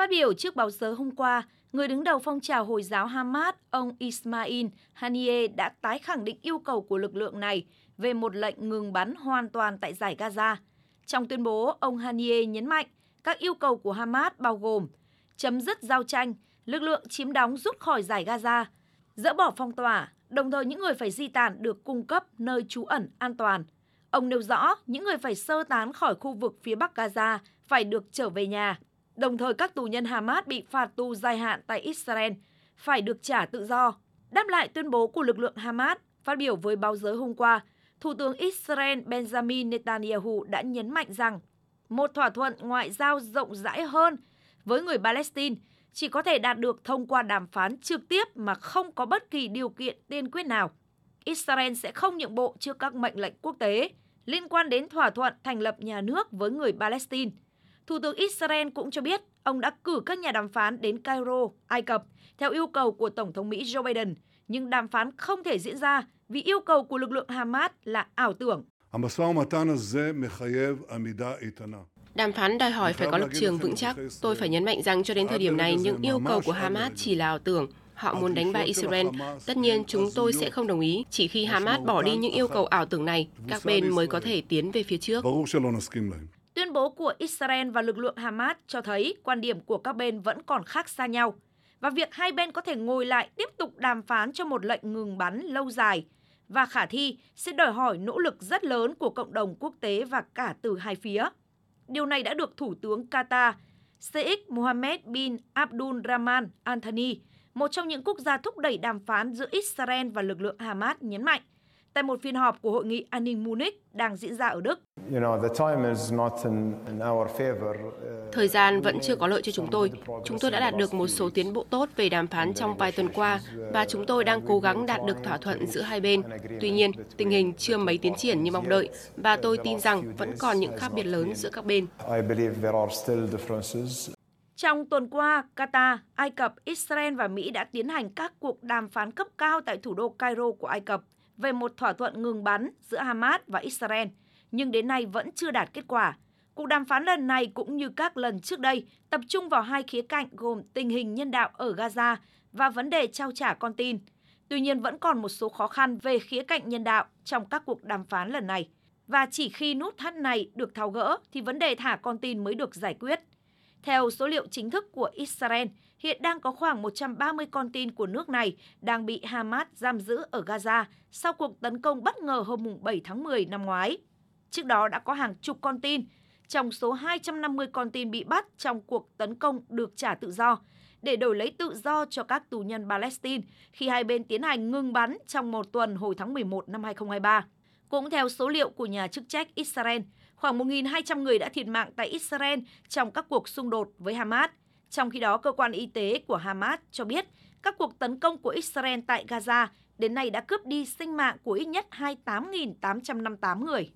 Phát biểu trước báo giới hôm qua, người đứng đầu phong trào Hồi giáo Hamas, ông Ismail Haniyeh đã tái khẳng định yêu cầu của lực lượng này về một lệnh ngừng bắn hoàn toàn tại giải Gaza. Trong tuyên bố, ông Haniyeh nhấn mạnh các yêu cầu của Hamas bao gồm chấm dứt giao tranh, lực lượng chiếm đóng rút khỏi giải Gaza, dỡ bỏ phong tỏa, đồng thời những người phải di tản được cung cấp nơi trú ẩn an toàn. Ông nêu rõ những người phải sơ tán khỏi khu vực phía Bắc Gaza phải được trở về nhà. Đồng thời các tù nhân Hamas bị phạt tù dài hạn tại Israel phải được trả tự do. Đáp lại tuyên bố của lực lượng Hamas phát biểu với báo giới hôm qua, Thủ tướng Israel Benjamin Netanyahu đã nhấn mạnh rằng một thỏa thuận ngoại giao rộng rãi hơn với người Palestine chỉ có thể đạt được thông qua đàm phán trực tiếp mà không có bất kỳ điều kiện tiên quyết nào. Israel sẽ không nhượng bộ trước các mệnh lệnh quốc tế liên quan đến thỏa thuận thành lập nhà nước với người Palestine. Thủ tướng Israel cũng cho biết ông đã cử các nhà đàm phán đến Cairo, Ai Cập theo yêu cầu của Tổng thống Mỹ Joe Biden, nhưng đàm phán không thể diễn ra vì yêu cầu của lực lượng Hamas là ảo tưởng. Đàm phán đòi hỏi phải có lập trường vững chắc. Tôi phải nhấn mạnh rằng cho đến thời điểm này, những yêu cầu của Hamas chỉ là ảo tưởng. Họ muốn đánh bại Israel. Tất nhiên, chúng tôi sẽ không đồng ý. Chỉ khi Hamas bỏ đi những yêu cầu ảo tưởng này, các bên mới có thể tiến về phía trước. Tuyên bố của Israel và lực lượng Hamas cho thấy quan điểm của các bên vẫn còn khác xa nhau và việc hai bên có thể ngồi lại tiếp tục đàm phán cho một lệnh ngừng bắn lâu dài và khả thi sẽ đòi hỏi nỗ lực rất lớn của cộng đồng quốc tế và cả từ hai phía. Điều này đã được Thủ tướng Qatar Sheikh Mohammed bin Abdul Rahman Al Thani, một trong những quốc gia thúc đẩy đàm phán giữa Israel và lực lượng Hamas nhấn mạnh tại một phiên họp của Hội nghị An ninh Munich đang diễn ra ở Đức. Thời gian vẫn chưa có lợi cho chúng tôi. Chúng tôi đã đạt được một số tiến bộ tốt về đàm phán trong vài tuần qua và chúng tôi đang cố gắng đạt được thỏa thuận giữa hai bên. Tuy nhiên, tình hình chưa mấy tiến triển như mong đợi và tôi tin rằng vẫn còn những khác biệt lớn giữa các bên. Trong tuần qua, Qatar, Ai Cập, Israel và Mỹ đã tiến hành các cuộc đàm phán cấp cao tại thủ đô Cairo của Ai Cập về một thỏa thuận ngừng bắn giữa Hamas và Israel, nhưng đến nay vẫn chưa đạt kết quả. Cuộc đàm phán lần này cũng như các lần trước đây tập trung vào hai khía cạnh gồm tình hình nhân đạo ở Gaza và vấn đề trao trả con tin. Tuy nhiên vẫn còn một số khó khăn về khía cạnh nhân đạo trong các cuộc đàm phán lần này. Và chỉ khi nút thắt này được tháo gỡ thì vấn đề thả con tin mới được giải quyết. Theo số liệu chính thức của Israel, hiện đang có khoảng 130 con tin của nước này đang bị Hamas giam giữ ở Gaza sau cuộc tấn công bất ngờ hôm 7 tháng 10 năm ngoái. Trước đó đã có hàng chục con tin, trong số 250 con tin bị bắt trong cuộc tấn công được trả tự do, để đổi lấy tự do cho các tù nhân Palestine khi hai bên tiến hành ngừng bắn trong một tuần hồi tháng 11 năm 2023. Cũng theo số liệu của nhà chức trách Israel, khoảng 1.200 người đã thiệt mạng tại Israel trong các cuộc xung đột với Hamas. Trong khi đó, cơ quan y tế của Hamas cho biết các cuộc tấn công của Israel tại Gaza đến nay đã cướp đi sinh mạng của ít nhất 28.858 người.